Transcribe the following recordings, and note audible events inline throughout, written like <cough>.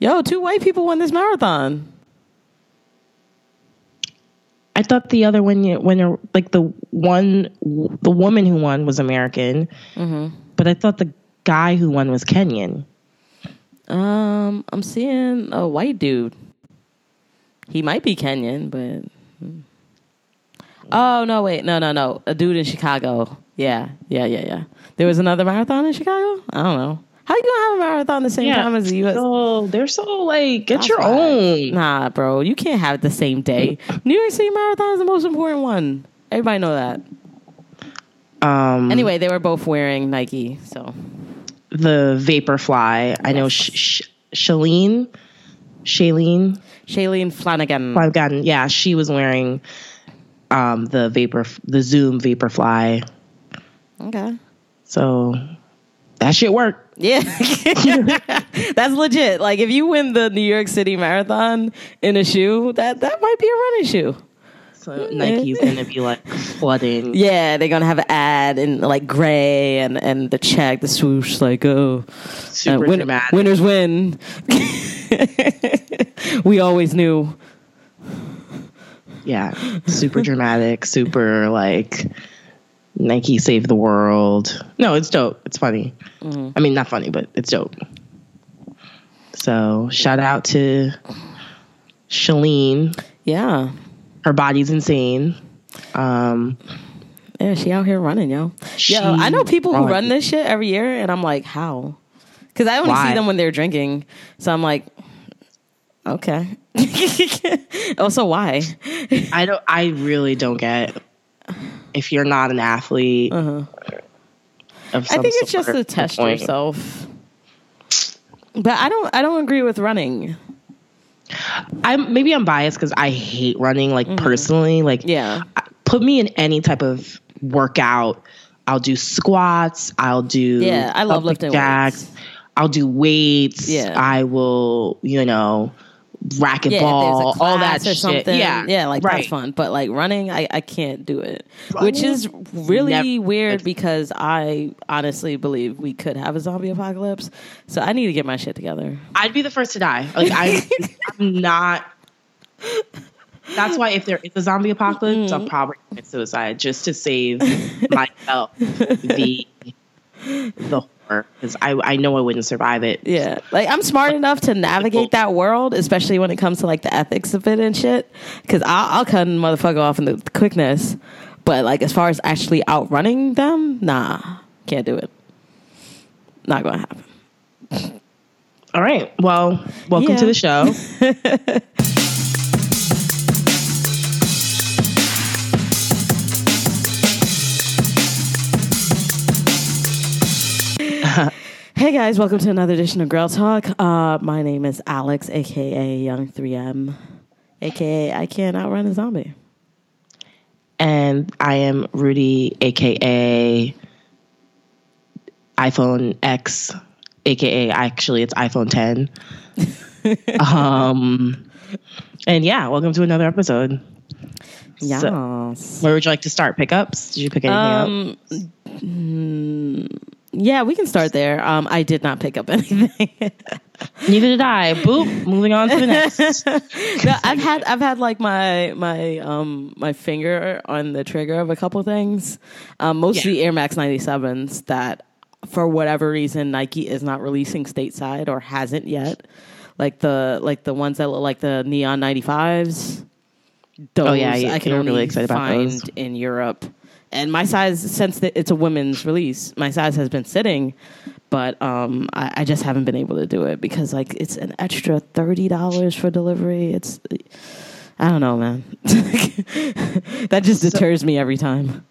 Yo, two white people won this marathon. I thought the other one, when like the one, the woman who won was American, mm-hmm. but I thought the guy who won was Kenyan. Um, I'm seeing a white dude. He might be Kenyan, but. Hmm. Oh no! Wait, no, no, no. A dude in Chicago. Yeah, yeah, yeah, yeah. There was another marathon in Chicago. I don't know. How you gonna have a marathon the same yeah. time as the U.S.? Oh, they're so like get That's your right. own. Nah, bro, you can't have it the same day. New York City Marathon is the most important one. Everybody know that. Um. Anyway, they were both wearing Nike, so the Vaporfly. Yes. I know Sh- Sh- Shalene, Shailene, Shailene Flanagan. Flanagan. Yeah, she was wearing um the vapor, the Zoom Vaporfly. Okay. So that shit worked. Yeah. <laughs> That's legit. Like if you win the New York City Marathon in a shoe, that that might be a running shoe. So Nike's gonna be like flooding. Yeah, they're gonna have an ad in like gray and and the check, the swoosh, like oh, super uh, win- dramatic. Winners win. <laughs> we always knew. Yeah, super dramatic, super like Nike Save the world. No, it's dope. It's funny. Mm-hmm. I mean, not funny, but it's dope. So shout out to Shalane. Yeah. Her body's insane. Um, yeah, she out here running, yo. Yeah, I know people who run this shit every year, and I'm like, how? Because I only Why? see them when they're drinking. So I'm like, okay. <laughs> also, why? I don't. I really don't get if you're not an athlete. Uh-huh. I think it's just to test point. yourself. But I don't. I don't agree with running. I'm maybe I'm biased because I hate running. Like mm-hmm. personally, like yeah, put me in any type of workout. I'll do squats. I'll do yeah. I love lifting jacks. Weights. I'll do weights. Yeah, I will. You know racquetball, yeah, all that or shit. Something. Yeah, yeah, like right. that's fun. But like running, I, I can't do it, running? which is really Never. weird because I honestly believe we could have a zombie apocalypse. So I need to get my shit together. I'd be the first to die. Like I, <laughs> I'm not. That's why if there is a zombie apocalypse, mm-hmm. I'll probably commit suicide just to save myself the the because I, I know I wouldn't survive it. Yeah. Like I'm smart enough to navigate that world, especially when it comes to like the ethics of it and shit. Cause I'll, I'll cut a motherfucker off in the quickness. But like as far as actually outrunning them, nah, can't do it. Not gonna happen. All right. Well, welcome yeah. to the show. <laughs> Hey guys, welcome to another edition of Girl Talk. Uh, my name is Alex, aka Young 3M, aka I Can't Outrun a Zombie. And I am Rudy, aka iPhone X, aka actually it's iPhone 10. <laughs> um, and yeah, welcome to another episode. Yes. So, where would you like to start? Pickups? Did you pick anything um, up? Mm, yeah, we can start there. Um, I did not pick up <laughs> anything. Neither did I. Boop. Moving on to the next. <laughs> no, I've had I've had like my my um my finger on the trigger of a couple things. Um, mostly yeah. Air Max 97s that for whatever reason Nike is not releasing stateside or hasn't yet. Like the like the ones that look like the neon 95s. Those oh yeah, I can only really excited about find in Europe and my size since it's a women's release my size has been sitting but um, I, I, just haven't been able to do it because like it's an extra $30 for delivery. It's i don't know man. <laughs> That just deters so, me every time.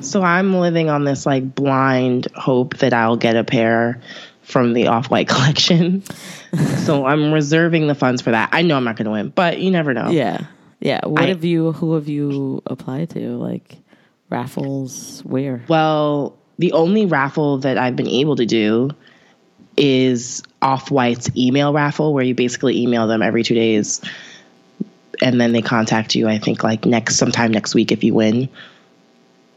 So i'm living on this like blind hope that i'll get a pair from the off-white <laughs> collection. So i'm reserving the funds for that. I know i'm not going to win but you never know. Yeah. Yeah. What I, have you who have you applied to? Like raffles where? Well, the only raffle that I've been able to do is Off White's email raffle, where you basically email them every two days, and then they contact you. I think like next sometime next week if you win.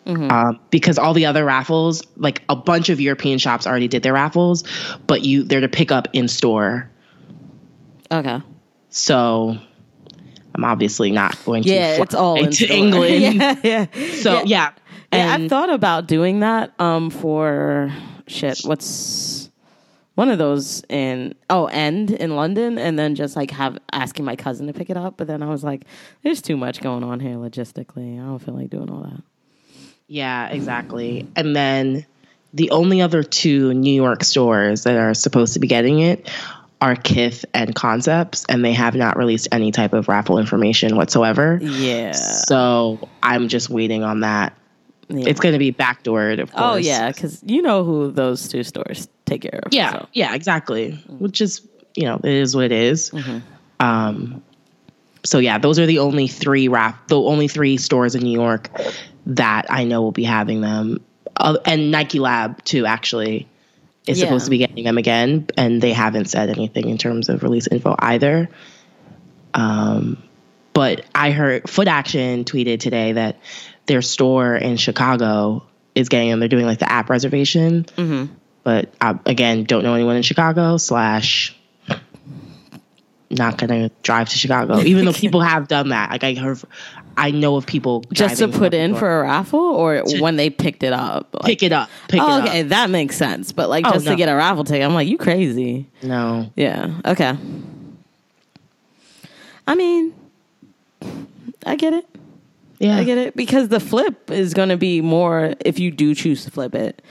Mm-hmm. Um, because all the other raffles, like a bunch of European shops already did their raffles, but you they're to pick up in store. Okay. So I'm obviously not going to Yeah, fly it's all <laughs> to. England. <laughs> yeah, yeah. So yeah. yeah. Yeah, And I've thought about doing that um for shit. What's one of those in oh end in London, and then just like have asking my cousin to pick it up. But then I was like, there's too much going on here logistically. I don't feel like doing all that. Yeah, exactly. And then the only other two New York stores that are supposed to be getting it are Kith and Concepts, and they have not released any type of raffle information whatsoever. Yeah. So I'm just waiting on that. Yeah. It's going to be backdoored, of course. oh yeah, because you know who those two stores take care of. Yeah, so. yeah, exactly. Which is, you know, it is what it is. Um, so yeah, those are the only three rap, the only three stores in New York that I know will be having them, uh, and Nike Lab too. Actually, is Yeah. supposed to be getting them again, and they haven't said anything in terms of release info either. Um, but I heard Footaction tweeted today that their store in Chicago is getting them. They're doing like the app reservation but I, again, don't know anyone in Chicago. Slash, not gonna drive to Chicago, even though people have done that. Like I heard, I know of people Just to put in for a raffle, or when they picked it up. Like, pick it up, pick oh, it okay, up. that makes sense. But like Oh, just no. to get a raffle ticket, I'm like, you crazy. No, Yeah. Okay. I mean, I get it. yeah, I get it because the flip is going to be more if you do choose to flip it.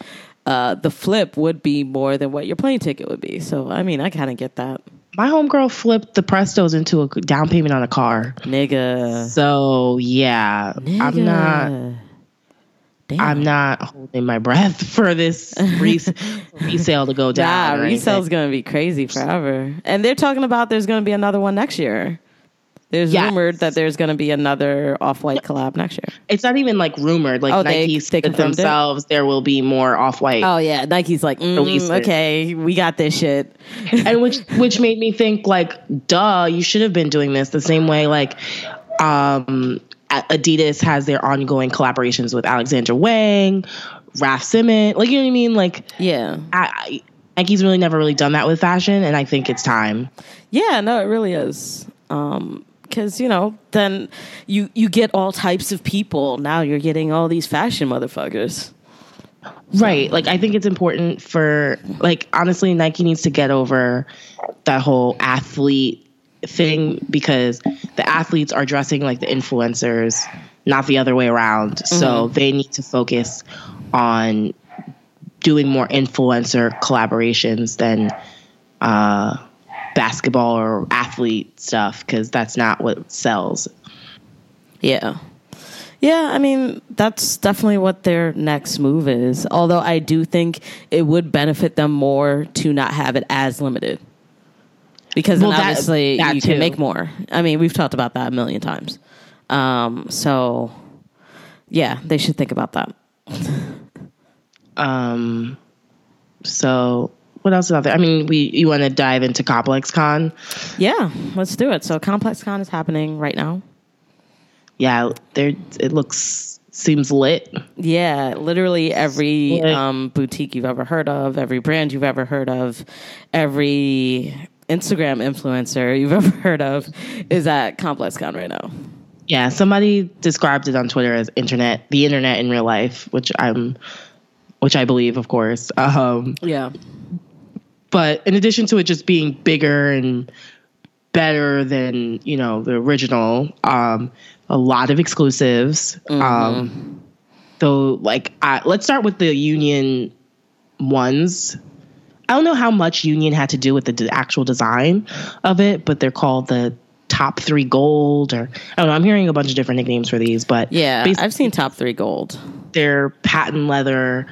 Uh, the flip would be more than what your plane ticket would be. So I mean, I kind of get that, My homegirl flipped the Prestos into a down payment on a car. nigga. So yeah, I'm not. Damn. I'm not holding my breath <laughs> for this res- <laughs> resale to go down. or resale's going to be crazy forever. And they're talking about there's going to be another one next year. There's Yes. rumored that there's going to be another off white collab next year. It's not even like rumored. Like Oh, they- Nike they said confirmed it? themselves, there will be more off white. Oh yeah, Nike's like, mm, okay, we got this shit. <laughs> and which which made me think like duh you should have been doing this the same way like um adidas has their ongoing collaborations with alexander wang raf simon like you know what i mean like Yeah, I, I nike's really never really done that with fashion and i think it's time yeah, no, it really is. Um, because you know, then you you get all types of people. Now you're getting all these fashion motherfuckers. right like i think it's important for like honestly nike needs to get over that whole athlete thing because the athletes are dressing like the influencers not the other way around so they need to focus on doing more influencer collaborations than uh basketball or athlete stuff because that's not what sells Yeah. Yeah, I mean, that's definitely what their next move is. Although I do think it would benefit them more to not have it as limited. Because then Well, that- obviously that you can make more. I mean, we've talked about that a million times. Um, so, yeah, they should think about that. <laughs> um so what else is out there i mean we you want to dive into complex con Yeah, let's do it. So, Complex Con is happening right now. yeah there it looks seems lit Yeah, literally every um, boutique you've ever heard of, every brand you've ever heard of, every Instagram influencer you've <laughs> ever heard of is at ComplexCon right now. Yeah, somebody described it on Twitter as internet, the internet in real life, which I'm, which I believe, of course. <laughs> Um, Yeah. But in addition to it just being bigger and better than you know the original, um, a lot of exclusives. Um, though, like, I, let's start with the Union ones. I don't know how much Union had to do with the d- actual design of it, but they're called the top three gold or I don't know. I'm hearing a bunch of different nicknames for these, but Yeah, I've seen top three gold. they're patent leather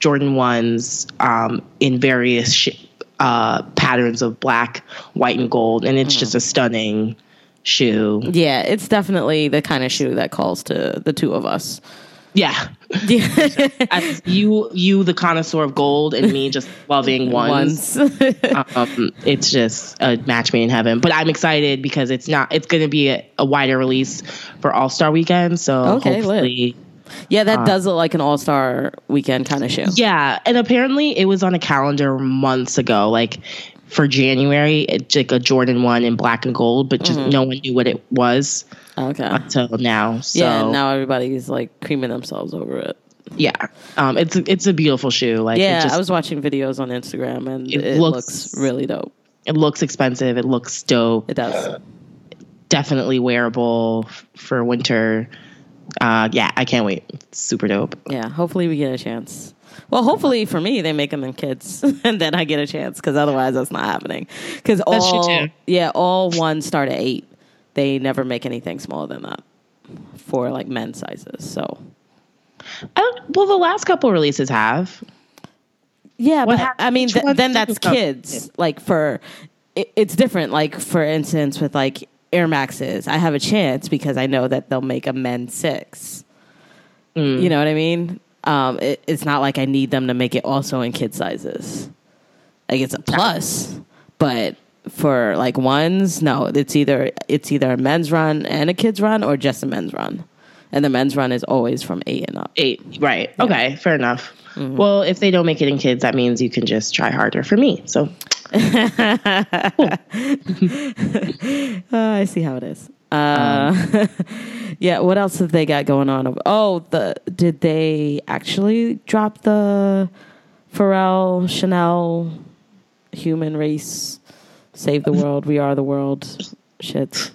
Jordan ones um, in various sh- uh, patterns of black, white, and gold, and it's just a stunning shoe. Yeah, it's definitely the kind of shoe that calls to the two of us. Yeah, Yeah. <laughs> As you you the connoisseur of gold, and me just <laughs> loving ones. Once. um, it's just a match made in heaven. But I'm excited because it's not. It's going to be a, a wider release for All Star Weekend. So Okay, lit. Yeah, that does look like an all star weekend kind of shoe. yeah. And apparently, it was on a calendar months ago. Like for January. It's like a Jordan one in black and gold, but just Mm-hmm. no one knew what it was Okay. until now. So yeah. Now everybody's like creaming themselves over it. yeah, um, it's it's a beautiful shoe. Like Yeah, it, just, I was watching videos on Instagram and It it, looks- looks, really dope. it looks expensive. It looks dope. It does. Definitely wearable for winter. Uh, yeah, I can't wait. It's super dope. Yeah. Hopefully we get a chance. Well, hopefully for me they make them in kids, <laughs> and then I get a chance. Because otherwise that's not happening. Because That's true, all too. yeah, all ones start at eight. They never make anything smaller than that for like men's sizes. So I don't, well, the last couple releases have. Yeah, What but hap- I mean, th- then that's kids. Like for, it, it's different. Like for instance, with like Air Maxes, I have a chance because I know that they'll make a men's six. Mm. You know what I mean? Um, it, it's not like I need them to make it also in kid sizes. Like it's a plus, but for like ones, no, it's either it's either a men's run and a kids run or just a men's run, and the men's run is always from eight and up. Eight, right? Okay, fair enough. Well, if they don't make it in kids, that means you can just try harder for me. So Uh, <laughs> I see how it is. Uh, <laughs> yeah. What else have they got going on? Oh, the did they actually drop the Pharrell Chanel human race save the world? We are the world. Shit.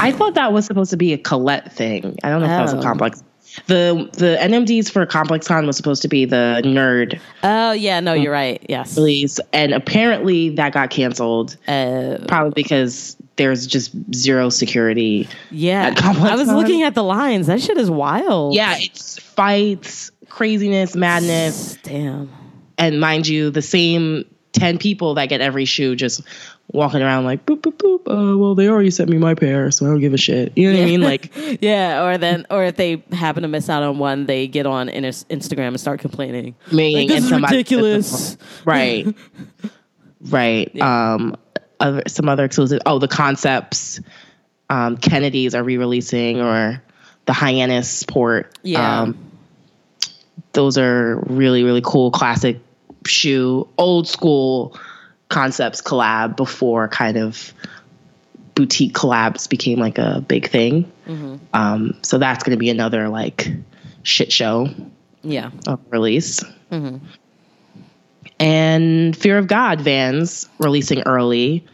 I thought that was supposed to be a Colette thing. I don't know if that was a Oh. complex. The the NMDs for Complex Con was supposed to be the nerd Oh yeah. No, you're right. Yes. release, and apparently that got canceled. Uh, Probably because there's just zero security. yeah. I was looking at the lines. That shit is wild. Yeah, it's fights, craziness, madness, Damn. and mind you, the same ten people that get every shoe just walking around like boop boop boop. Uh, well, they already sent me my pair, so I don't give a shit. You know what I mean? Like, <laughs> Yeah, or then, or if they happen to miss out on one, they get on in- Instagram and start complaining. me Like, this is ridiculous. <laughs> right right um other some other exclusive oh the concepts um kennedy's are re-releasing or the hyannis port Yeah. um those are really really cool classic shoe old school concepts collab before kind of boutique collabs became like a big thing um so that's going to be another like shit show Yeah. of release. And Fear of God Vans releasing early,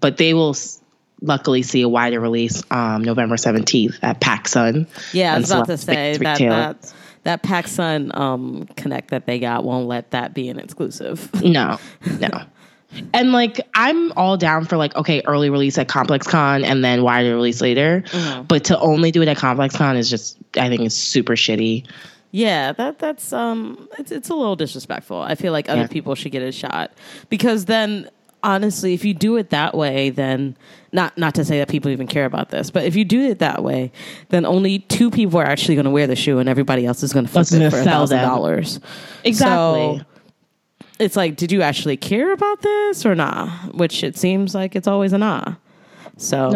but they will s- luckily see a wider release um, November 17th at PacSun. Yeah, I was about to say that that that PacSun um, connect that they got won't let that be an exclusive. No, <laughs> no. And like I'm all down for like okay early release at Complex Con and then wider release later, Mm-hmm. but to only do it at Complex Con is just I think it's super shitty. yeah, that that's um, it's it's a little disrespectful. I feel like other Yeah. people should get a shot because then honestly, if you do it that way, then not not to say that people even care about this, but if you do it that way, then only two people are actually going to wear the shoe, and everybody else is going to flip That's it for a thousand dollars. Exactly. So, it's like, did you actually care about this or nah? Which it seems like it's always a nah. So,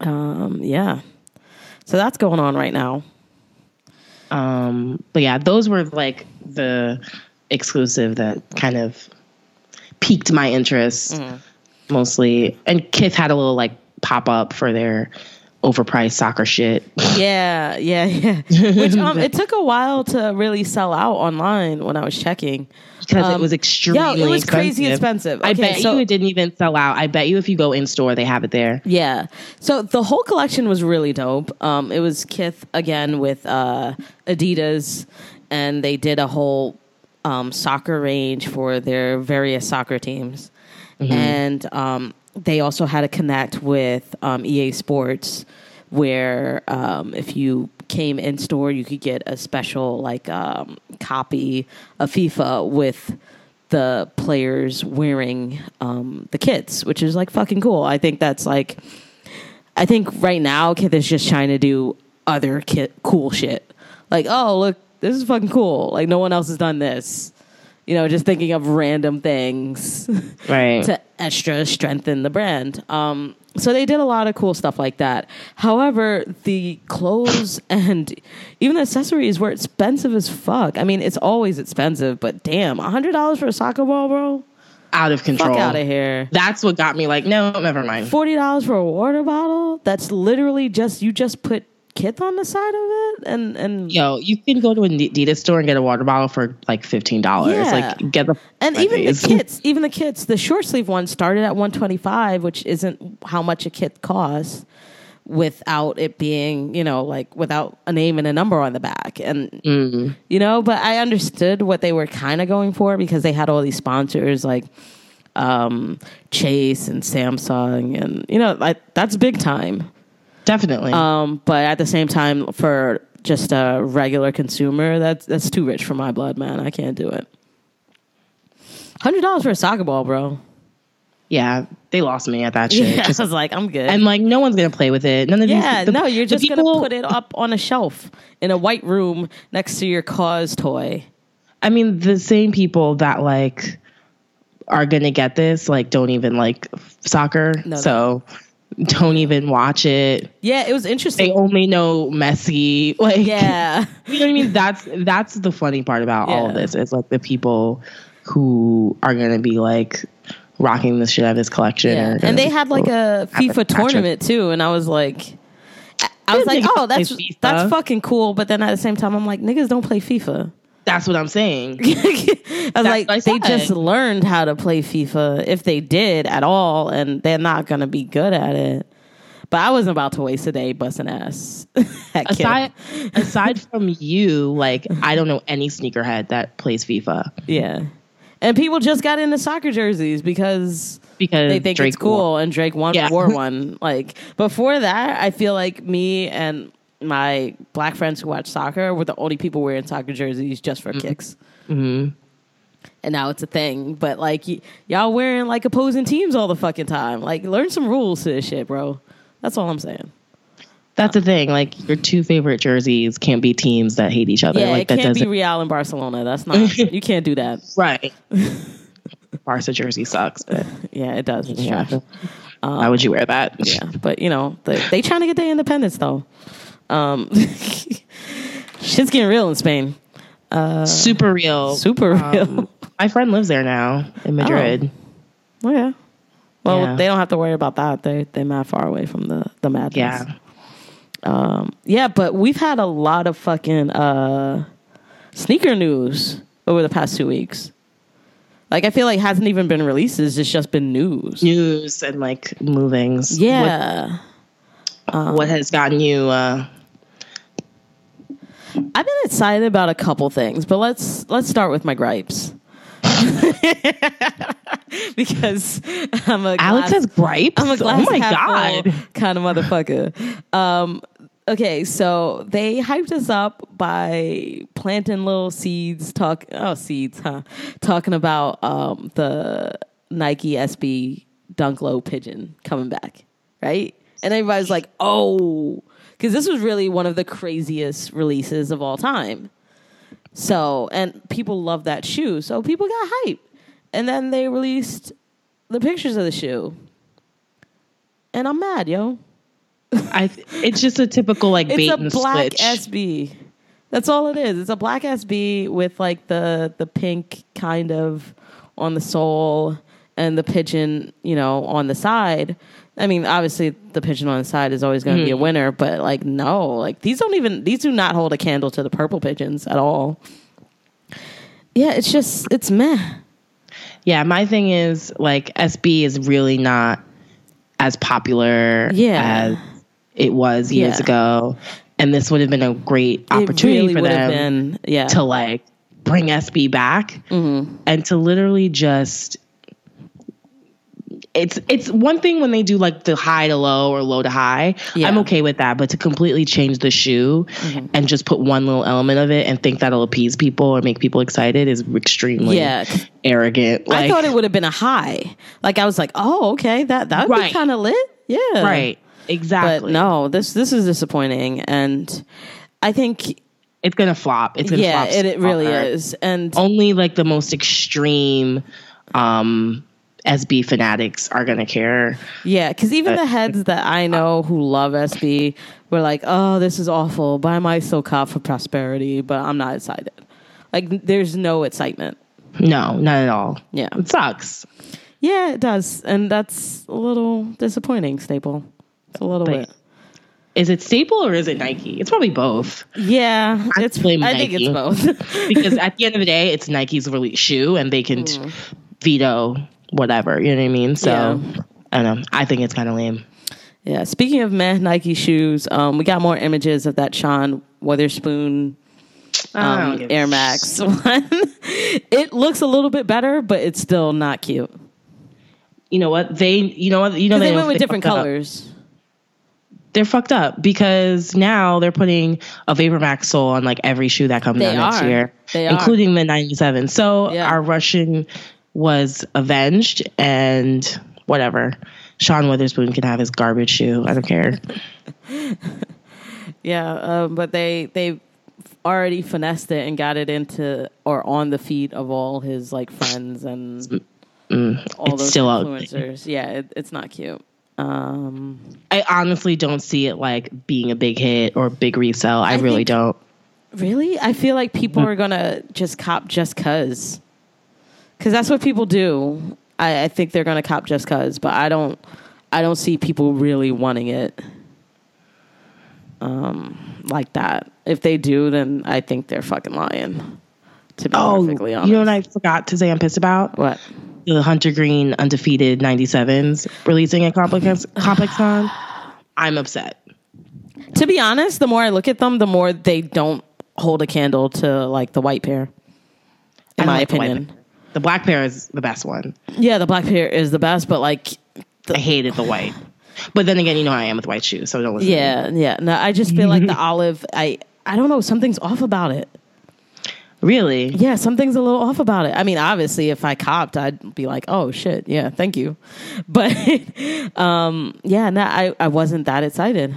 No. um, yeah. So that's going on right now. Um, but yeah, those were like the exclusive that kind of piqued my interest Mm. mostly. And Kith had a little like pop up for their overpriced soccer shit. <laughs> Yeah, yeah, yeah. Which um, it took a while to really sell out online when I was checking. because it Um, was extremely yeah, it was expensive. crazy expensive. I bet so- you it didn't even sell out. I bet you if you go in store, they have it there. Yeah. So the whole collection was really dope. Um, it was Kith again with uh, Adidas, and they did a whole um, soccer range for their various soccer teams. And um, they also had a connect with um, EA Sports, where um, if you came in store, you could get a special like um, copy of FIFA with the players wearing um, the kits, which is like fucking cool. I think that's like, I think right now Kith is just trying to do other kit cool shit. Like, oh look, this is fucking cool. Like no one else has done this. You know, just thinking of random things <laughs> Right. to extra strengthen the brand. Um, so they did a lot of cool stuff like that. However, the clothes <coughs> and even the accessories were expensive as fuck. I mean, it's always expensive, but damn, hundred dollars for a soccer ball, bro. out of control. Fuck out of here. That's what got me like, no, never mind. Forty dollars for a water bottle? That's literally just you just put kith on the side of it and and Yo, you can go to an Adidas store and get a water bottle for like fifteen dollars. Yeah. Like, get the and even face. the kits, even the kits, the short sleeve one started at one twenty five, which isn't how much a kit costs without it being, you know, like without a name and a number on the back. And Mm. you know, but I understood what they were kind of going for because they had all these sponsors like um Chase and Samsung and you know, like that's big time. Definitely. Um, but at the same time, for just a regular consumer, that's that's too rich for my blood, man. I can't do it. Hundred dollars for a soccer ball, bro. yeah, they lost me at that <laughs> shit. Yeah, Just- I was like, I'm good. and like, no one's gonna play with it. None of yeah, these. the- no, you're just people- gonna put it up on a shelf in a white room next to your cause toy. I mean, the same people that like are gonna get this like don't even like soccer, No, no. Don't even watch it. Yeah, it was interesting. They only know Messi. <laughs> Like, yeah, you know what I mean. That's that's the funny part about all of this. Is like the people who are gonna be like rocking the shit out of this collection. yeah. And they had like a FIFA tournament too, and I was like. I was like, oh, that's that's fucking cool. But then at the same time, I'm like, niggas don't play FIFA. That's what I'm saying. <laughs> I was like, I they just learned how to play FIFA if they did at all, and they're not gonna be good at it. But I wasn't about to waste a day busting ass. <laughs> aside aside from you, like I don't know any sneakerhead that plays FIFA yeah, and people just got into soccer jerseys because because they think Drake it's cool, and Drake won Yeah. wore <laughs> one. Like before that, I feel like me and my black friends who watch soccer were the only people wearing soccer jerseys just for kicks. Mm-hmm. and now it's a thing. But like y- y'all wearing like opposing teams all the fucking time. Like learn some rules to this shit, bro. That's all I'm saying. That's the thing. Like your two favorite jerseys can't be teams that hate each other. Yeah, like it that can't be Real and Barcelona. That's not. <laughs> you can't do that. right. <laughs> Barca jersey sucks, but <laughs> Yeah, it does. It's yeah. trash. Why would you wear that? Yeah, but you know they they trying to get their independence though. Um, <laughs> shit's getting real in Spain. Super real. Super real. Um, my friend lives there now in Madrid. Oh yeah. Well, Yeah. they don't have to worry about that. They they're not far away from the the madness. Yeah. Um, Yeah, but we've had a lot of fucking uh, sneaker news over the past two weeks. Like, I feel like it hasn't even been releases; it's just been news. News and like movings. Yeah, What, what has gotten you? Uh, I've been excited about a couple things, but let's let's start with my gripes. <laughs> because I'm a Alex glass- has gripes. I'm a glass oh my half god. kind of motherfucker. Um, okay, so they hyped us up by planting little seeds, talk oh seeds, huh? Talking about um, the Nike SB Dunk Low Pigeon coming back, right? And everybody's like, oh, because this was really one of the craziest releases of all time. So, and people love that shoe, so people got hype, and then they released the pictures of the shoe, and I'm mad, yo. I. It's just a typical like bait It's a and black switch. SB. That's all it is. It's a black SB with like the the pink kind of on the sole and the pigeon, you know, on the side. I mean, obviously the pigeon on the side is always going to be a Hmm. winner, but like no, like these don't even these do not hold a candle to the purple pigeons at all. Yeah, it's just it's meh. Yeah, my thing is like SB is really not as popular Yeah. as it was years Yeah. ago. And this would have been a great opportunity really for them been yeah. to like bring SB back Mm-hmm. and to literally just it's it's one thing when they do like the high to low or low to high. Yeah. I'm okay with that, but to completely change the shoe Mm-hmm. and just put one little element of it and think that'll appease people or make people excited is extremely Yeah. arrogant. I thought it would have been a high. Like I was like, oh, okay, that that would be kind of lit. Yeah, right, exactly. But no, this this is disappointing, and I think it's gonna flop. It's gonna yeah, flop. it, it really is. And Only like the most extreme um SB fanatics are gonna care. yeah, because even the heads that I know who love SB were like, oh, this is awful. Buy my so cop for prosperity, but I'm not excited. Like, there's no excitement. No, not at all. Yeah. It sucks. Yeah, it does. And that's a little disappointing, Staple. It's a little But- bit. Is it Staple or is it Nike? It's probably both. Yeah, I it's blame I think it's both. because <laughs> at the end of the day, it's Nike's release shoe, and they can Mm. veto whatever. You know what I mean? So Yeah. I don't know. I think it's kind of lame. yeah. Speaking of meh Nike shoes, um, we got more images of that Sean Wotherspoon um, Air Max <laughs> one. it looks a little bit better, but it's still not cute. You know what? They. You know what? You know they they, went with they different fucked up. colors. They're fucked up because now they're putting a Vapor Max sole on like every shoe that comes They out next year, They are. including the '97. So Yeah. our Russian was avenged, and whatever. Sean Wotherspoon can have his garbage shoe. I don't care. <laughs> Yeah, um, but they they already finessed it and got it into or on the feet of all his like friends and all mm, it's those ugly. influencers. Yeah, it, it's not cute. Um, I honestly don't see it like being a big hit or big resell. I, I really think- don't. really, I feel like people are gonna just cop just cause, because that's what people do. I, I think they're gonna cop just cause, but I don't. I don't see people really wanting it. Um, like that. If they do, then I think they're fucking lying. To be Oh, perfectly honest. you know what I forgot to say I'm pissed about? what? The Hunter Green undefeated 97s releasing at Complex <sighs> Complex Con. I'm upset. To be honest, the more I look at them, the more they don't hold a candle to like the white pair. In my opinion. The black pair is the best one. Yeah, the black pair is the best, but like I hated the white. But then again, you know how I am with white shoes, so don't listen. to yeah, yeah. No, I just feel like the <laughs> olive I I don't know, something's off about it. Really? Yeah, something's a little off about it. I mean, obviously if I copped, I'd be like, "Oh shit, yeah, thank you." <laughs> But <laughs> um yeah, no, I I wasn't that excited.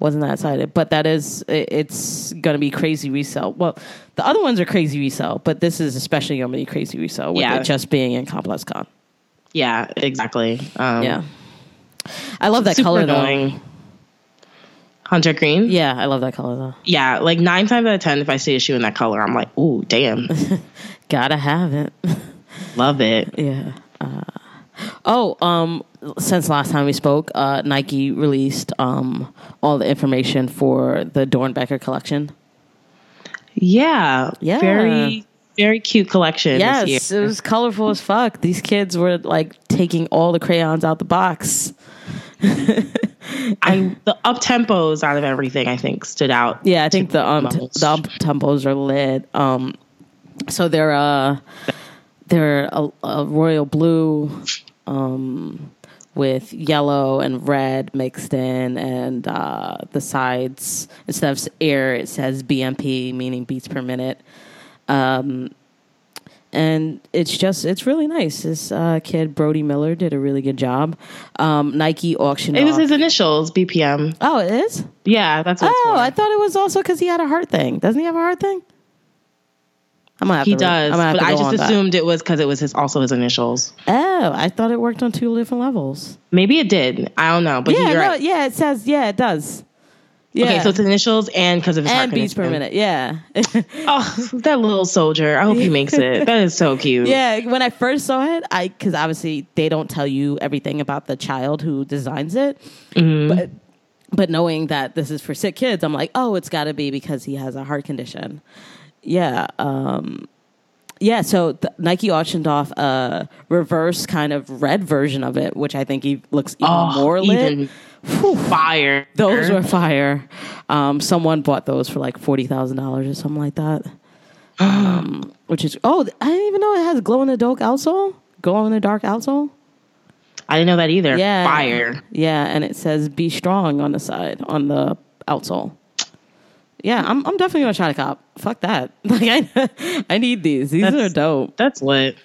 Wasn't that excited, but that is it- it's gonna be crazy resell. Well, the other ones are crazy resell, but this is especially gonna be crazy resell with Yeah. it just being in Complex Con. Yeah, exactly. Um, Yeah, I love that super color annoying. Hunter Green? Yeah, I love that color though. Yeah, like nine times out of ten, if I see a shoe in that color, I'm like, ooh, damn. <laughs> Gotta have it. Love it. <laughs> Yeah. Uh, oh, um, since last time we spoke, uh, Nike released um, all the information for the Doernbecher collection. Yeah. Yeah. Very, very cute collection Yes, this it was colorful as fuck. These kids were like taking all the crayons out the box. <laughs> I the up tempos out of everything I think stood out. Yeah, I think the um t- the up tempos are lit. Um, so they're uh they're a, a royal blue, um, with yellow and red mixed in, and uh, the sides instead of air it says BMP, meaning beats per minute. Um, and it's just it's really nice. This uh, kid Brody Miller did a really good job. Um, Nike auctioned. It was off- his initials, BPM. oh, it is. Yeah, that's what Oh, I thought it was also because he had a heart thing. Doesn't he have a heart thing? I'm gonna have he to. does, I'm gonna have but I just on that. assumed it was because it was his also his initials. Oh, I thought it worked on two different levels. Maybe it did. I don't know, but yeah, you're no, right. yeah, it says yeah, it does. Yeah, Okay, so it's initials and because of his and beats per minute. Yeah, <laughs> Oh, that little soldier! I hope he makes it. <laughs> That is so cute. yeah. When I first saw it, I because obviously they don't tell you everything about the child who designs it, Mm-hmm. but but knowing that this is for sick kids, I'm like, oh, it's got to be because he has a heart condition. Yeah. Um, yeah, so the, Nike auctioned off a reverse kind of red version of it, which I think he looks even Oh, more lit. even fire. those were fire. Um, someone bought those for like forty thousand dollars or something like that. <gasps> Um, which is oh, I didn't even know it has glow in the dark outsole. Glow in the dark outsole. I didn't know that either. Yeah, Fire. Yeah, and it says "Be strong" on the side on the outsole. Yeah, I'm I'm definitely gonna try to cop. Fuck that. <laughs> Like I I need these. These That's- are dope. That's lit.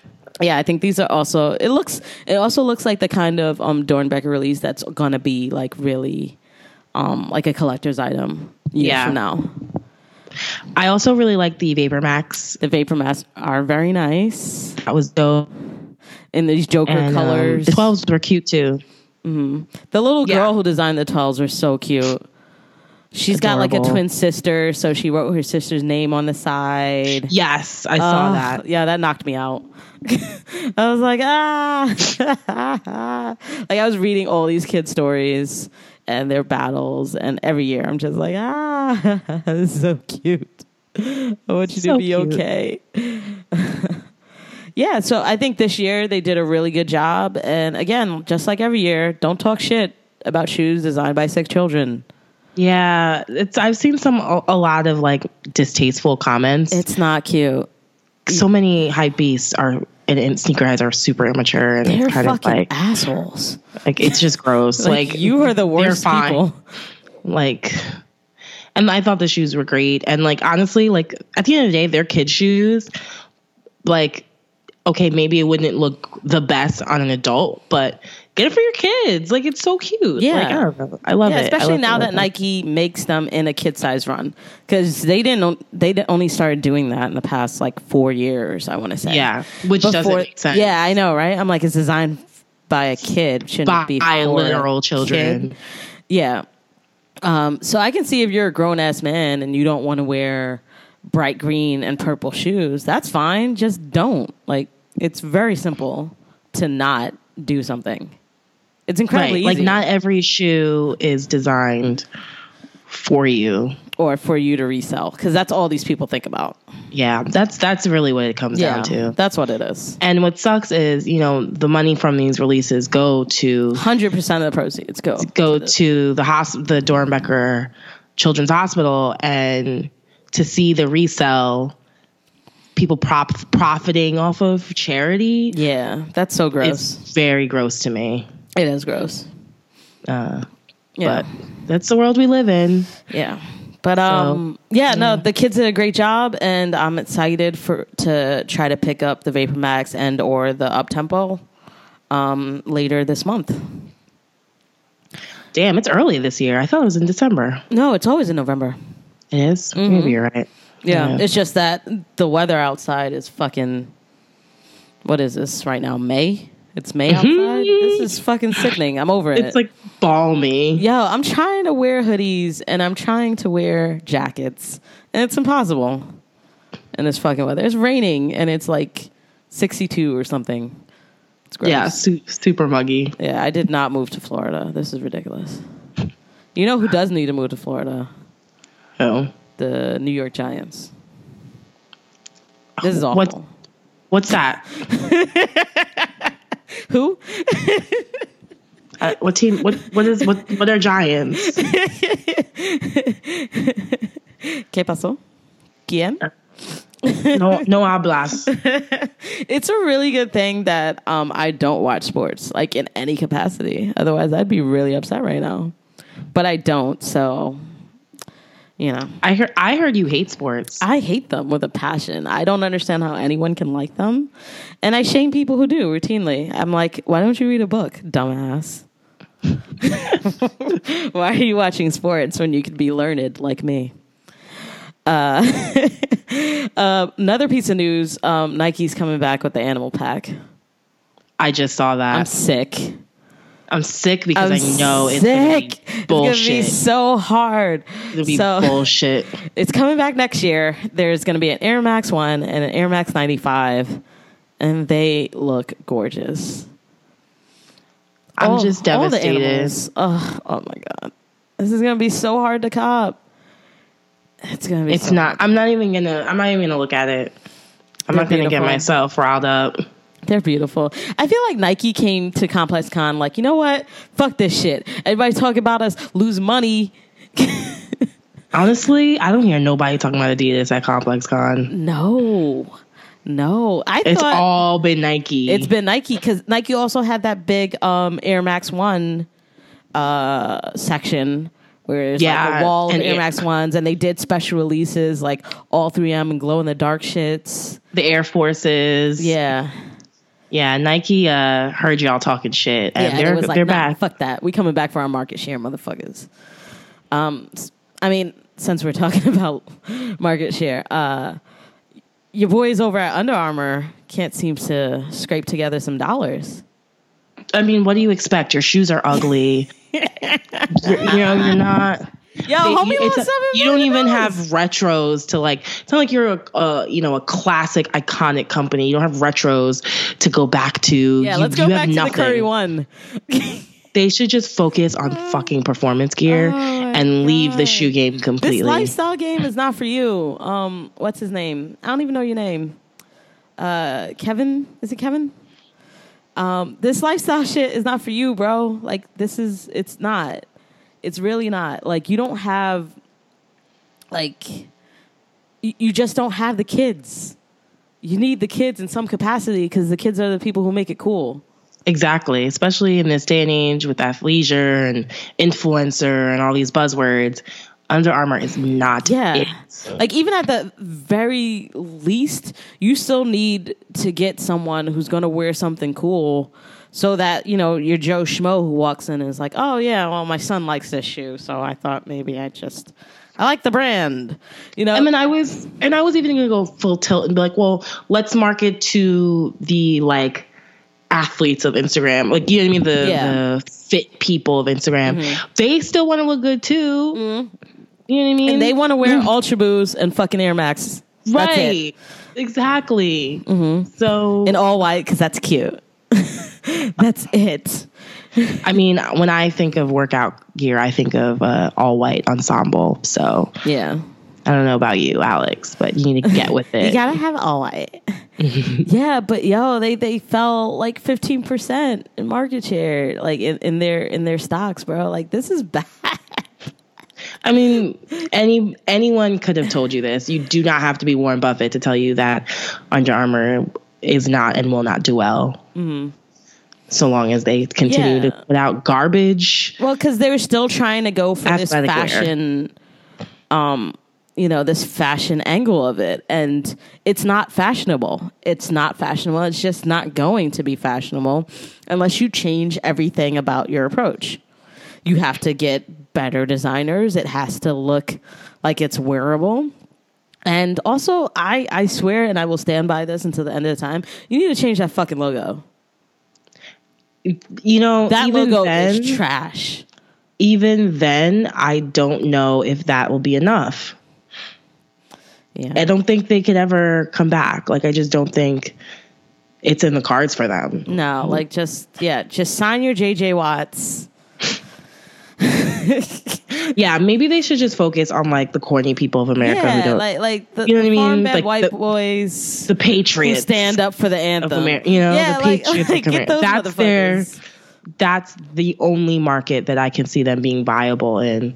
Yeah, I think these are also. It looks. It also looks like the kind of um Doernbecher release that's gonna be like really, um, like a collector's item Yeah. from now. I also really like the Vapor Max. The Vapor Max are very nice That was dope. And these Joker And, um, colors. the twelves were cute too. the little yeah. girl who designed the twelves were so cute. She's got like a twin sister, so she wrote her sister's name on the side. Yes, I saw Ugh, that. Yeah, that knocked me out. <laughs> I was like, ah. <laughs> like I was reading all these kid stories and their battles, and every year I'm just like, ah, <laughs> this is so cute. I want you to be cute. okay. yeah, so I think this year they did a really good job. And again, just like every year, don't talk shit about shoes designed by sick children. Yeah, it's. I've seen some a, lot of like distasteful comments. It's not cute. so many hype beasts are and, and sneakerheads are super immature and They're kind of like assholes. like it's just gross. Like, like, you are the worst fine. people. Like, and I thought the shoes were great. And like honestly, like at the end of the day, they're kid shoes. Like, okay, maybe it wouldn't look the best on an adult, but get it for your kids. Like it's so cute. Yeah. like, I know. I love Yeah, it. Especially love now it. that Nike makes them in a kid size run because they didn't. They only started doing that in the past like four years. I want to say. Yeah, which doesn't make sense. Yeah, I know, right? I'm like, it's designed by a kid, shouldn't by be for literal children. kid. Yeah. Um, so I can see if you're a grown ass man and you don't want to wear bright green and purple shoes, that's fine. Just don't. Like, it's very simple to not do something. It's incredibly Right. easy. Like not every shoe is designed for you. or for you to resell because that's all these people think about. Yeah, that's that's really what it comes down to. that's what it is. And what sucks is, you know, the money from these releases go to Hundred percent of the proceeds go go to the hosp- the Doernbecher Children's Hospital and to see the resell people prop profiting off of charity Yeah, that's so gross. it's very gross to me. it is gross. Uh, Yeah, But that's the world we live in. yeah. But um, yeah, no, the kids did a great job, and I'm excited for to try to pick up the Vapor Max and or the Up Tempo um, later this month. Damn, it's early this year. I thought it was in December. No, it's always in November. It is? Maybe you're right. Mm-hmm. Yeah, Yeah. it's just that the weather outside is fucking. What is this right now? May. It's May outside. this is fucking sickening. I'm over it. It's like balmy. Yo, I'm trying to wear hoodies and I'm trying to wear jackets, and it's impossible in this fucking weather. It's raining and it's like 62 or something. It's gross. Yeah, su- super muggy. Yeah, I did not move to Florida. This is ridiculous. You know who does need to move to Florida? Oh. The New York Giants. This is awful. What- What's that? <laughs> Who? Uh, what team? What what is what? What are Giants? <laughs> ¿Qué pasó? ¿Quién? No, no hablas. <laughs> It's a really good thing that um, I don't watch sports like in any capacity. Otherwise, I'd be really upset right now. But I don't, so you know, I heard. I heard you hate sports. I hate them with a passion. I don't understand how anyone can like them, and I shame people who do routinely. I'm like, why don't you read a book, dumbass? <laughs> why are you watching sports when you could be learned like me? Uh, uh, <laughs> another piece of news: um, Nike's coming back with the animal pack. I just saw that. I'm I'm, sick. sick because I'm I know it's gonna be It's gonna be so hard. It'll be so bullshit. <laughs> it's coming back next year. There's going to be an Air Max One and an Air Max 95, and they look gorgeous. I'm All- just devastated. Oh, oh my god, this is going to be so hard to cop. It's going to be. It's so not. I'm not even gonna. I'm not even gonna look at it. I'm They're not gonna get myself riled up. They're beautiful. I feel like Nike came to Complex Con like, you know what? Fuck this shit. Everybody talking about us lose money. <laughs> Honestly, I don't hear nobody talking about Adidas at Complex Con. No, no. I It's all been Nike. it's been Nike because Nike also had that big um, Air Max One uh, section where it's like a wall of and Air it- Max Ones, and they did special releases like all 3M and glow in the dark shits. the Air Forces. Yeah, yeah. Nike uh, heard y'all talking shit, and yeah. they're like, they're nah, back. Fuck that. We coming back for our market share, motherfuckers. Um, I mean, since we're talking <laughs> about market share, uh, your boys over at Under Armour can't seem to scrape together some dollars. I mean, what do you expect? Your shoes are ugly. <laughs> you know, you're not. Yo, homie you, wants a- you don't even have retros to like. It's not like you're a uh, you know a classic iconic company. You don't have retros to go back to. Yeah, You- let's go back to the Curry one. <laughs> They should just focus on <laughs> fucking performance gear Oh and leave the shoe game completely. This lifestyle game is not for you. Um, what's his name? I don't even know your name. Uh, Kevin? Is it Kevin? Um, this lifestyle <laughs> shit is not for you, bro. Like this is it's not. It's really not. Like you don't have like you, you just don't have the kids. You need the kids in some capacity because the kids are the people who make it cool. Exactly, especially in this day and age with athleisure and influencer and all these buzzwords. Under Armour is not Yeah. it. Like even at the very least, you still need to get someone who's going to wear something cool so that, you know, your Joe Schmo who walks in is like, "Oh yeah, well my son likes this shoe, so I thought maybe I just I like the brand." You know? I mean, I was, and I was even gonna go full tilt and be like, well, let's market to the like athletes of Instagram, like you know what I mean, the, Yeah. Mm-hmm. the fit people of Instagram. Mm-hmm. They still want to look good too. Mm-hmm. You know what I mean? and they want to wear mm-hmm. Ultra Boosts and fucking Air Max. Right, exactly. So In all white cuz that's cute. <laughs> <laughs> that's it. I mean, when I think of workout gear, I think of uh, all white ensemble. So Yeah. I don't know about you, Alex, but you need to get with <laughs> it. You gotta have all white. <laughs> yeah, but yo, they they fell like fifteen percent in market share, like in, in their in their stocks, bro. Like this is bad. I mean, any anyone could have told you this. You do not have to be Warren Buffett to tell you that Under Armour is not and will not do well. So long as they continue Yeah. to put out garbage. Well, because they were still trying to go for this wear. fashion, um, you know, this fashion angle of it, and it's not fashionable. It's not fashionable. It's just not going to be fashionable unless you change everything about your approach. You have to get better designers. It has to look like it's wearable. And also, I, I swear, and I will stand by this until the end of the time. You need to change that fucking logo. You know, That even logo then, is trash. even then, I don't know if that will be enough. Yeah. I don't think they could ever come back. Like, I just don't think it's in the cards for them. No, like just yeah, just sign your JJ Watts. <laughs> Yeah, maybe they should just focus on like the corny people of America who Yeah, don't, like like the, You know what I mean? Like white the- boys the who Patriots. stand up for the anthem. Amer- you know, yeah, the like, Patriots <laughs> like, of get America. those That's their- that's the only market that I can see them being viable in.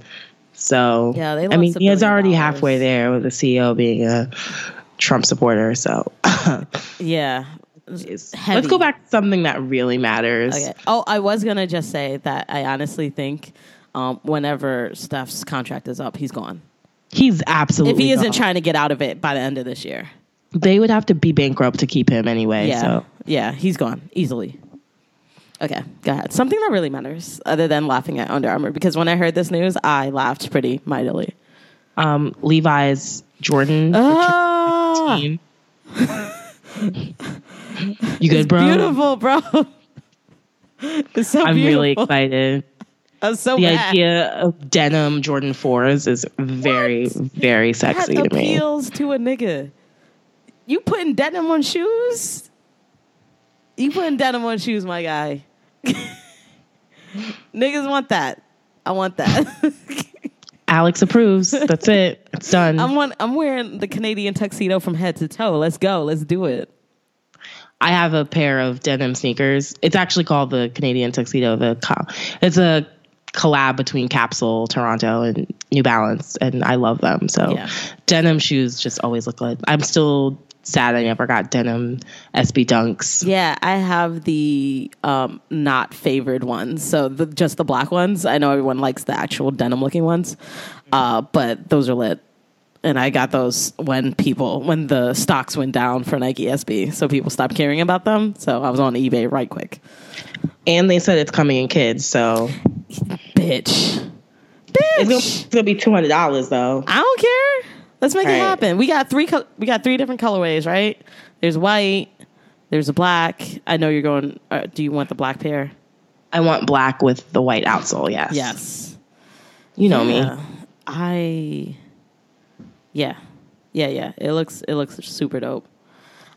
So Yeah, they I mean, he is already dollars. halfway there with the CEO being a Trump supporter. So <laughs> Yeah. let's go back to something that really matters. Okay. Oh, I was gonna just say that I honestly think um, whenever Steph's contract is up, he's gone. He's absolutely. If he isn't gone. trying to get out of it by the end of this year. they would have to be bankrupt to keep him anyway. Yeah. So Yeah, he's gone easily. Okay, go ahead. Something that really matters, other than laughing at Under Armour, because when I heard this news, I laughed pretty mightily. um, Levi's Jordan Ah, team. <laughs> you good, bro? beautiful, bro. <laughs> it's so I'm beautiful. really excited. I'm so the mad. idea of denim Jordan 4s is very, very sexy that to me. appeals to a nigga. You putting denim on shoes? You putting denim on shoes, my guy. <laughs> Niggas want that. I want that. <laughs> Alex approves. That's it. It's done. I'm one, I'm wearing the Canadian tuxedo from head to toe. Let's go. Let's do it. I have a pair of denim sneakers. It's actually called the Canadian Tuxedo. The it's a collab between Capsule, Toronto, and New Balance, and I love them. So Yeah. denim shoes just always look good. I'm still sad I never got denim SB Dunks. Yeah, I have the um, not favored ones. So the, just the black ones. I know everyone likes the actual denim looking ones, uh, but those are lit. And I got those when people when the stocks went down for Nike SB, so people stopped caring about them. So I was on eBay right quick. And they said it's coming in kids, so <laughs> Bitch, it's gonna, bitch. it's gonna be two hundred dollars though. I don't care. Let's make it Right. happen. We got three. We got three different colorways, right? There's white. There's a black. I know you're going. Uh, do you want the black pair? I want black with the white outsole. Yes. Yes. You know Yeah. me. I, yeah, yeah, yeah. It looks it looks super dope.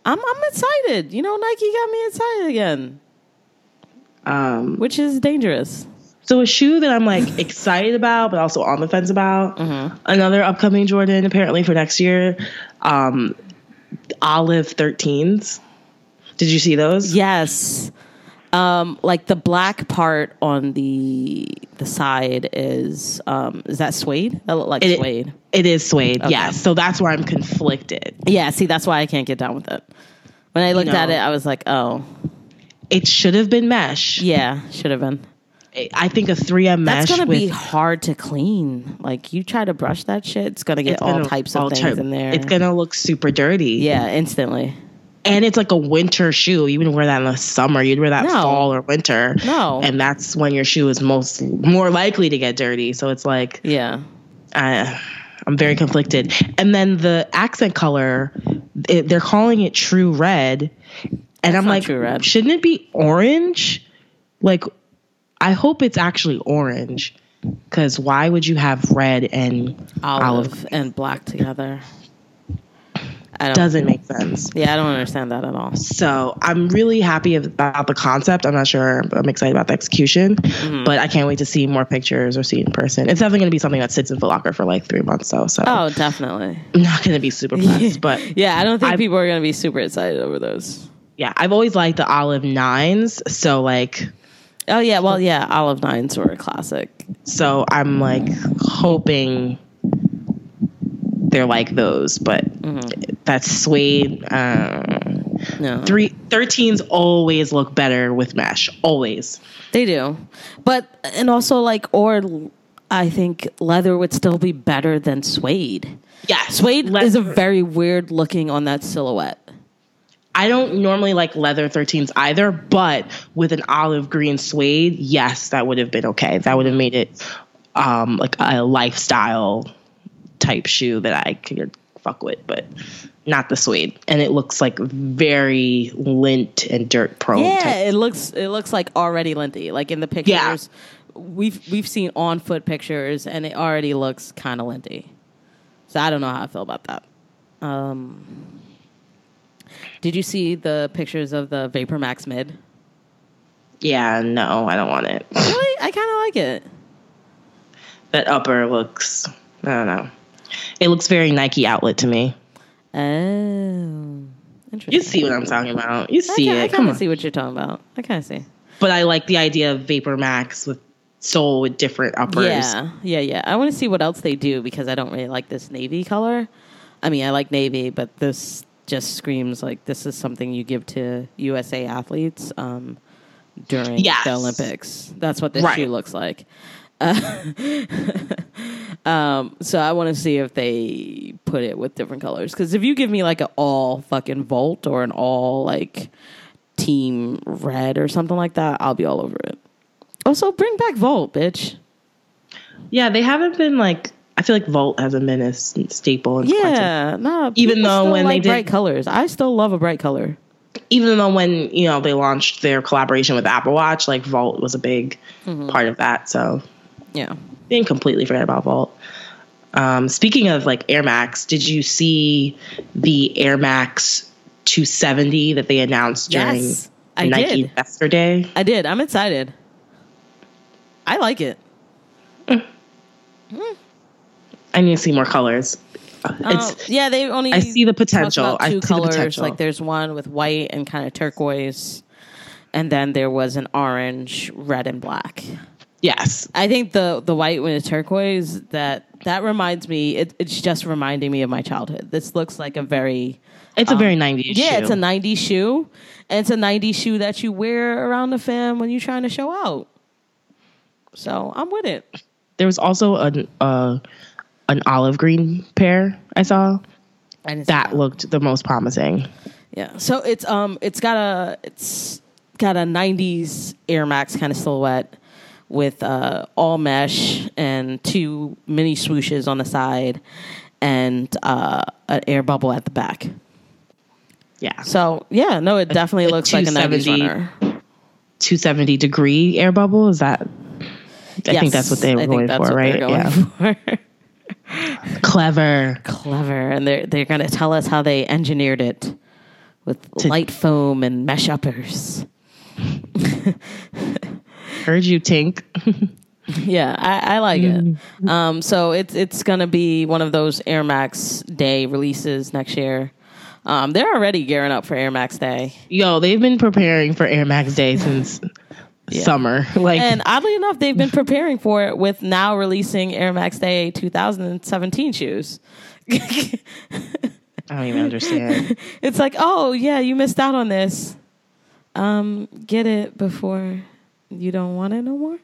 I'm I'm excited. You know, Nike got me excited again, Um, which is dangerous. So a shoe that I'm like <laughs> excited about, but also on the fence about. Mm-hmm. Another upcoming Jordan, apparently for next year. Um, Olive 13s. Did you see those? Yes. Um, like the black part on the the side is um is that suede? That look like It- suede. It is suede. Yes. So that's where I'm conflicted. Yeah, see that's why I can't get down with it. When I looked know. at it, I was like, "Oh, It should have been mesh. yeah, should have been." I think a 3M mesh. That's gonna with, be hard to clean. Like you try to brush that shit, it's gonna get it's all gonna- types of all things type- in there. It's gonna look super dirty. yeah, instantly. and it's like a winter shoe. You wouldn't wear that in the summer. You'd wear that No. fall or winter. No. and that's when your shoe is most more likely to get dirty. So it's like Yeah. I, I'm very conflicted. And then the accent color, it, they're calling it True Red, and I'm like, shouldn't it be orange? Like, I hope it's actually orange. Because why would you have red and Olive, olive? and black together. I don't. Doesn't make sense. yeah, I don't understand that at all. So I'm really happy about the concept. I'm not sure. I'm excited about the execution, Mm-hmm. but I can't wait to see more pictures or see it in person. It's definitely going to be something that sits in Foot Locker for like three months, though. So Oh, definitely. I'm not going to be super pressed. <laughs> but Yeah, I don't think I- people are gonna be super excited over those. yeah, I've always liked the olive nines. So like, Oh yeah, well yeah, Olive Nines were a classic. so I'm like hoping they're like those, but Mm-hmm. that's suede. Uh, No, three 13s always look better with mesh. Always. they do, but and also like or I think leather would still be better than suede. Yeah, Suede is a very weird looking on that silhouette. I don't normally like leather 13s either, but with an olive green suede, yes, that would have been okay. That would have made it um, like a lifestyle type shoe that I could fuck with, but not the suede. And it looks like very lint and dirt prone. Yeah, type. it looks it looks like already linty. Like in the pictures, we've we've seen on foot pictures, and it already looks kind of linty. So I don't know how I feel about that. Um, did you see the pictures of the Vapor Max Mid? Yeah, no, I don't want it. <laughs> Really, I kind of like it. That upper looks, I don't know. It looks very Nike outlet to me. Oh, interesting. You see what I'm talking about. You see I it. Come kind of see what you're talking about. I kind of see. But I like the idea of Vapor Max with sole with different uppers. Yeah, yeah, yeah. I want to see what else they do because I don't really like this navy color. I mean, I like navy, but this just screams like this is something you give to USA athletes um, during Yes. the Olympics. That's what this Right. shoe looks like. Uh, <laughs> um, so I want to see if they put it with different colors. Because if you give me like an all fucking Volt or an all like team red or something like that, I'll be all over it. Also, bring back Volt, bitch. Yeah, they haven't been like. I feel like Volt hasn't been a staple. In quite some- Yeah, nah. Even though when they like did- bright colors, I still love a bright color. even though when you know they launched their collaboration with Apple Watch, like Volt was a big Mm-hmm. part of that. So Yeah, didn't completely forget about Volt. Um, speaking of like Air Max, did you see the Air Max 270 that they announced during Yes, I Nike did. Investor Day? I did. I'm excited. I like it. I need to see more colors. Um, It's yeah, they only. I see the potential. I see the colors. potential. Like there's one with white and kind of turquoise, and then there was an orange, red, and black. yes, I think the the white with the turquoise that that reminds me. It, it's just reminding me of my childhood. This looks like a very it's a very 90s Um, yeah. shoe. It's a '90s shoe, and it's a '90s shoe that you wear around the fam when you're trying to show out. So I'm with it. there was also a, uh, an olive green pair I saw I didn't that looked the most promising. Yeah. So it's um it's got a it's got a 90s Air Max kind of silhouette with uh all mesh and two mini swooshes on the side and uh an air bubble at the back. Yeah, So, yeah, no, it definitely a looks like a 90s 270 runner. 270 degree air bubble is that? I think that's what they were going for, right? Yeah. for. <laughs> <laughs> Clever. Clever, and they're they're gonna tell us how they engineered it with light foam and mesh uppers. <laughs> Heard you, Tink. <laughs> Yeah, I, I like it. Um, so it's it's gonna be one of those Air Max Day releases next year. Um, they're already gearing up for Air Max Day, Yo, they've been preparing for Air Max Day since summer. <laughs> Like, and oddly enough, they've been preparing for it with now releasing Air Max Day 2017 shoes. I don't even understand. <laughs> it's like, oh yeah, you missed out on this. Um, get it before you don't want it no more.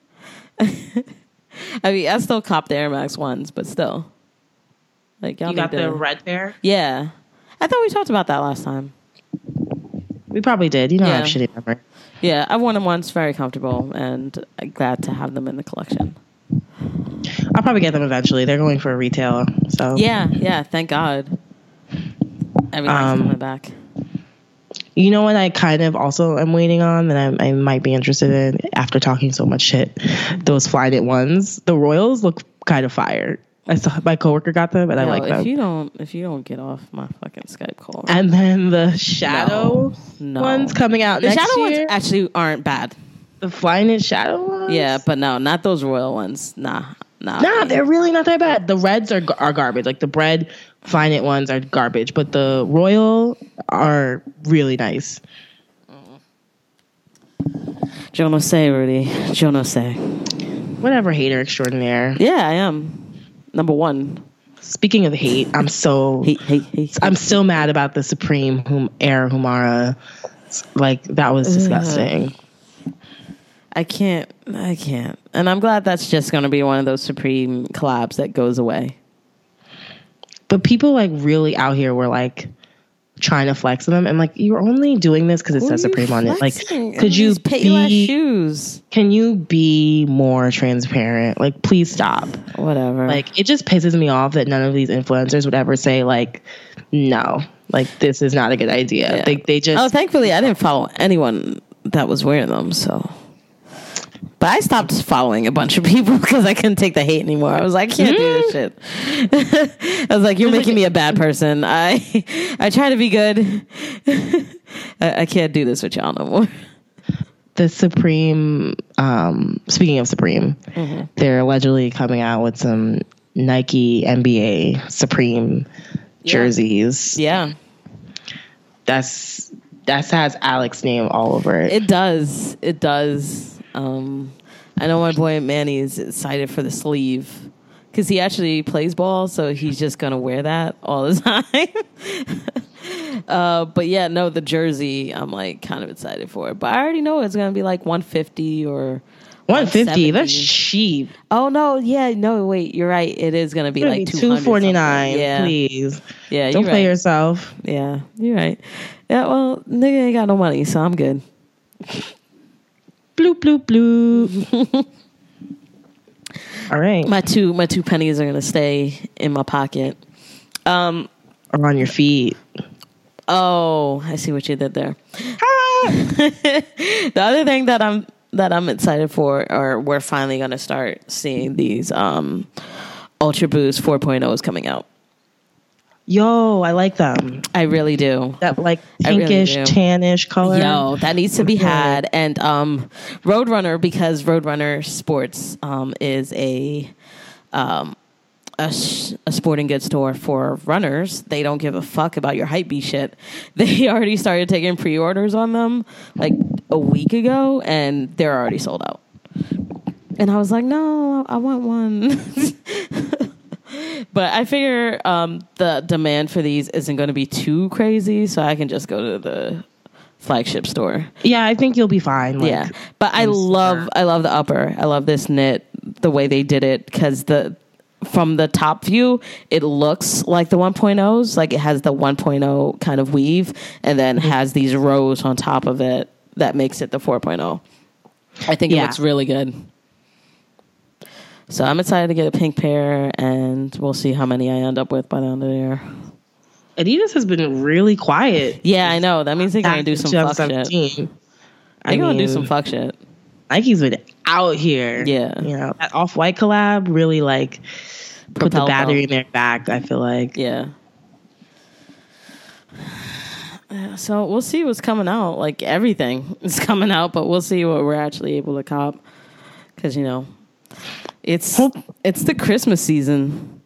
<laughs> I mean, I still cop the Air Max ones, but still, like y'all You need got to, the red pair? yeah. I thought we talked about that last time. We probably did. You know, I have Yeah. shitty memory. Yeah, I've worn them once, very comfortable, and glad to have them in the collection. I'll probably get them eventually. They're going for a retail. So, Yeah, yeah, thank God. Everything's Um, coming back. you know what I kind of also am waiting on that I, I might be interested in after talking so much shit? Those Flyknit ones. The Royals look kind of fire. I saw my coworker got them and I Yo, like if them. you don't, if you don't get off my fucking Skype call, and then the Shadow no. ones coming out the next shadow year. ones actually aren't bad. the Flyknit Shadow ones? Yeah, but no, not those royal ones. Nah, nah. Nah, they're really not that bad. The reds are are garbage. Like the bread Flyknit ones are garbage, but the Royal are really nice. Joe no say, Rudy. Joe no say. Whatever, hater extraordinaire. Yeah, I am. Number one. Speaking of hate, I'm so Hate, hate, hate. I'm still mad about the Supreme Hum Air Humara. Like that was mm-hmm. disgusting. I can't. I can't. And I'm glad that's just going to be one of those supreme collabs that goes away. But people like really out here were like trying to flex them. and like, you're only doing this because it says Supreme on it. Like, could you Payless be? shoes? Can you be more transparent? Like, please stop. Whatever. Like, it just pisses me off that none of these influencers would ever say like, no, like this is not a good idea. Yeah. They they just oh, thankfully I didn't follow anyone that was wearing them. So, but I stopped following a bunch of people <laughs> because I couldn't take the hate anymore. I was like, I can't do this shit. <laughs> I was like, you're making me a bad <laughs> person. I I try to be good. I, I can't do this with y'all no more. the Supreme. Um, speaking of Supreme, Mm-hmm. they're allegedly coming out with some Nike NBA Supreme jerseys. Yeah, That's that has Alex name all over it. it does. It does. Um, I know my boy Manny is excited for the sleeve because he actually plays ball, so he's just gonna wear that all the <laughs> time. uh, but yeah, no, the jersey I'm like kind of excited for it. But I already know it's gonna be like 150 or 150. 170. That's cheap. Oh no, yeah, no, wait, you're right. It is gonna be like 200 249. Yeah, Please. yeah, Don't play right. yourself. Yeah, you're right. Yeah, well, nigga ain't got no money, so I'm good. <laughs> Bloop bloop bloop. <laughs> all right. My two my two pennies are gonna stay in my pocket. Um. or on your feet. Oh, I see what you did there. <laughs> the other thing that I'm that I'm excited for, or we're finally gonna start seeing these um, Ultra Boost 4.0s coming out. Yo, I like them. I really do. That like I really pinkish, tannish color. Yo, that needs to be had. And um, Roadrunner, because Roadrunner Sports um, is a um, a, sh- a sporting goods store for runners. They don't give a fuck about your hype shit. <laughs> They already started taking pre-orders on them like a week ago, and they're already sold out. And I was like, no, I want one. <laughs> but I figure um, the demand for these isn't going to be too crazy, so I can just go to the flagship store. Yeah, I think you'll be fine. Like, yeah, but I love. I love the upper. I love this knit the way they did it because the from the top view it looks like the 1.0s like it has the 1.0 kind of weave and then Mm-hmm. has these rows on top of it that makes it the 4.0 i think it looks really good so i'm excited to get a pink pair and we'll see how many i end up with by the end of the year Adidas has been really quiet. yeah i know that means they're gonna do some fuck shit 2017. they're gonna do some fuck shit Nike's been out here. Yeah. You know, that off white collab really like put the battery in their back. I feel like. Yeah. Yeah, So we'll see what's coming out. Like everything is <laughs> coming out, but we'll see what we're actually able to cop. Because you know, it's Hope- it's the Christmas season.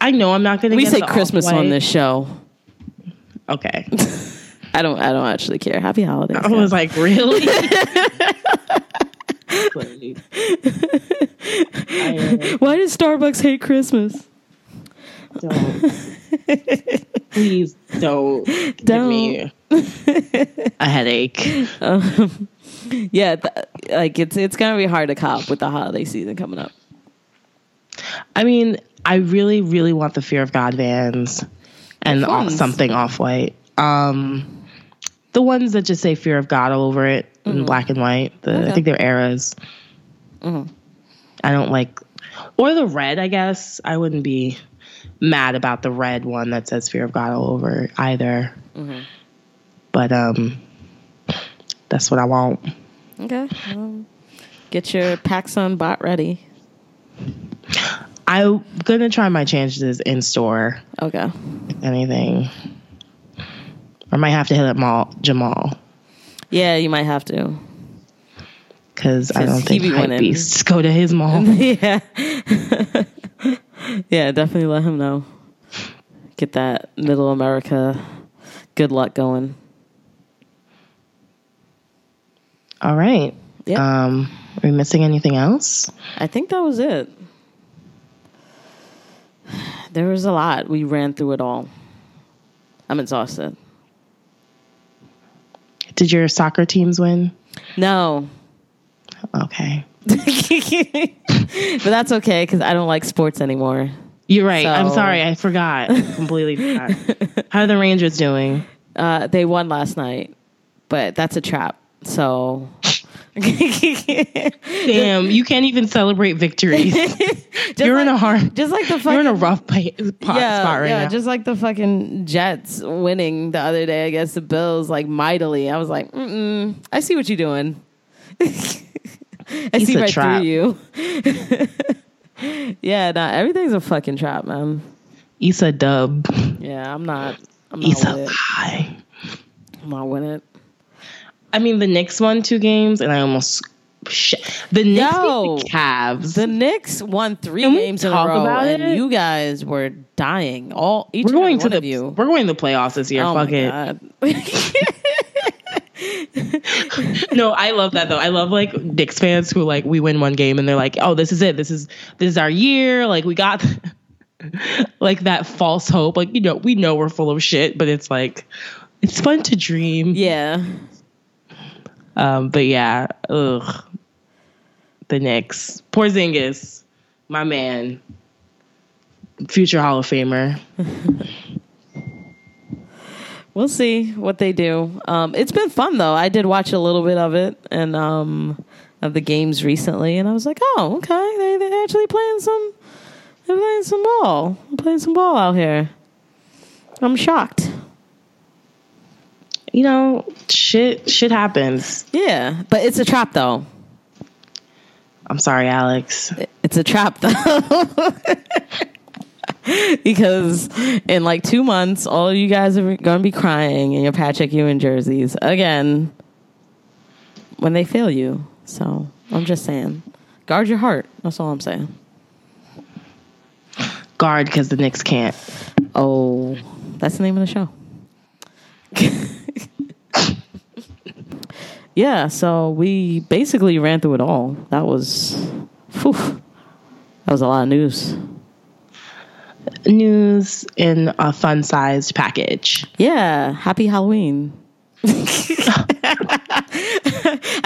I know I'm not gonna. We get say Christmas on Off-White. this show. Okay. <laughs> I don't. I don't actually care. Happy holidays. I was like, really? <laughs> Why does Starbucks hate Christmas? don't. Please don't, give Don't. me a headache. <laughs> Um, yeah, th- like it's it's gonna be hard to cop with the holiday season coming up. I mean, I really, really want the Fear of God vans and off, something off white. Um, the ones that just say Fear of God all over it in black and white. The, I think they're eras. Mhm. I don't like, or the red. I guess I wouldn't be mad about the red one that says Fear of God all over it either. Mhm. But um, that's what I want. Okay. Um, get your PacSun bot ready. I'm gonna try my chances in store. Okay. If anything, I might have to hit up Mall Jamal. Yeah, you might have to. because I don't think be hype beasts go to his mall. <laughs> yeah. <laughs> yeah, definitely let him know. Get that middle America good luck going. All right. Yeah. Um, are we missing anything else? I think that was it. There was a lot. We ran through it all. I'm exhausted. Did your soccer teams win? No. Okay. <laughs> but that's okay because I don't like sports anymore. You're right. I'm sorry. I forgot. <laughs> Completely forgot. How are the Rangers doing? Uh, they won last night, but that's a trap. So. <laughs> Damn, you can't even celebrate victories. <laughs> <laughs> You're in a hard. Just like the fucking. You're in a rough pot yeah, spot right yeah, now. just like the fucking Jets winning the other day against the Bills, like mightily. I was like, mm I see what you're doing. I It's see right trap. through you. yeah, nah, everything's a fucking trap, man. Issa dub. Yeah, I'm not. I'm not Issa lie. I'm not with it. I mean, the Knicks won two games, and I almost. The Knicks Yo. the Cavs. The Knicks won three Can games in a row, about and it? you guys were dying. All each we're going to the you. we're going to the playoffs this year. oh Fuck my it. god. <laughs> <laughs> no, I love that though. I love like Knicks fans who like we win one game and they're like, "Oh, this is it. This is this is our year. Like we got <laughs> like that false hope. Like you know, we know we're full of shit, but it's like it's fun to dream. yeah. Um, but yeah, ugh. The Knicks, Porzingis, my man, future Hall of Famer. <laughs> We'll see what they do. Um, it's been fun though. I did watch a little bit of it and um, of the games recently, and I was like, oh, okay, they they actually playing some, they're playing some ball, They're playing some ball out here. I'm shocked. You know, shit, shit happens. Yeah, but it's a trap though. I'm sorry, Alex. It's a trap though. <laughs> because in like two months, all you guys are going to be crying in your Patrick Ewing jerseys again when they fail you. So I'm just saying, guard your heart. That's all I'm saying. Guard because the Knicks can't. Oh, that's the name of the show. <laughs> yeah, so we basically ran through it all. That was, whew, that was a lot of news. news in a fun sized package. Yeah, happy Halloween. <laughs> <laughs>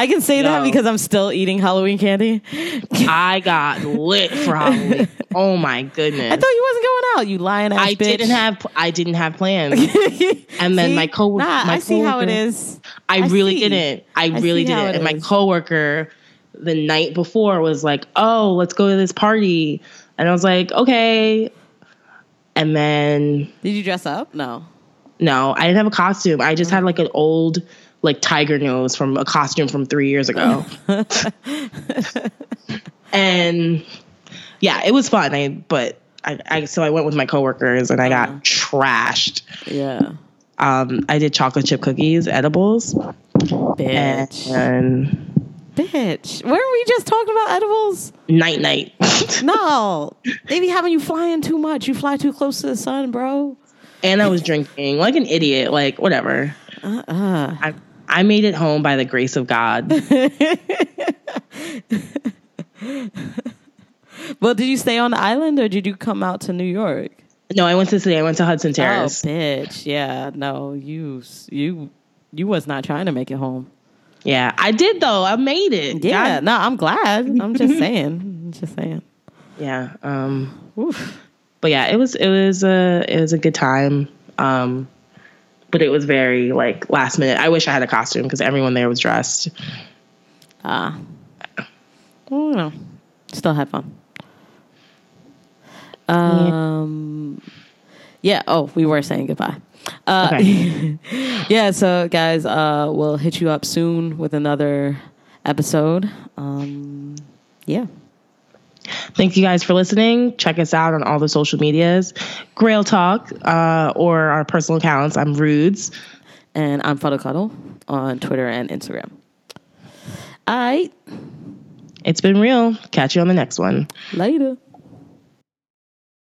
I can say that because I'm still eating Halloween candy. I got lit for Halloween. <laughs> Oh my goodness. I thought you wasn't going out, you lying ass I bitch. didn't have I didn't have plans. <laughs> And then See? my co Nah, my I see how it coworker- is. I, I really see. didn't. I, I really didn't. And my coworker the night before was like, "Oh, let's go to this party." And I was like, "Okay." And then Did you dress up? No. no, I didn't have a costume. I just oh. had like an old like tiger nose from a costume from 3 years ago. <laughs> and yeah, it was fun. I but I, I so I went with my coworkers and I got Uh-huh. trashed. Yeah. Um, I did chocolate chip cookies, edibles, Bitch. and Bitch. Where we just talking about edibles? night night. <laughs> No. they be having you flying too much. You fly too close to the sun, bro. and I was drinking like an idiot. Like whatever. Uh-uh. I I made it home by the grace of God. <laughs> Well, did you stay on the island or did you come out to New York? no, I went to city. I went to Hudson Terrace. Oh, bitch. Yeah. No, you you you was not trying to make it home. Yeah, I did though. I made it. Yeah. God- No, I'm glad. I'm just <laughs> saying. I'm just saying. yeah. Um, Oof. but yeah, it was it was a it was a good time. Um, but it was very like last minute. I wish I had a costume because everyone there was dressed. Ah. No. Still had fun. Um yeah, oh, we were saying goodbye. Uh Okay. <laughs> yeah, so guys, uh we'll hit you up soon with another episode. Um yeah. Thank you guys for listening. Check us out on all the social medias, Grail Talk, uh, or our personal accounts. I'm Rudes. And I'm Fuddle Cuddle on Twitter and Instagram. All right. It's been real. Catch you on the next one. Later.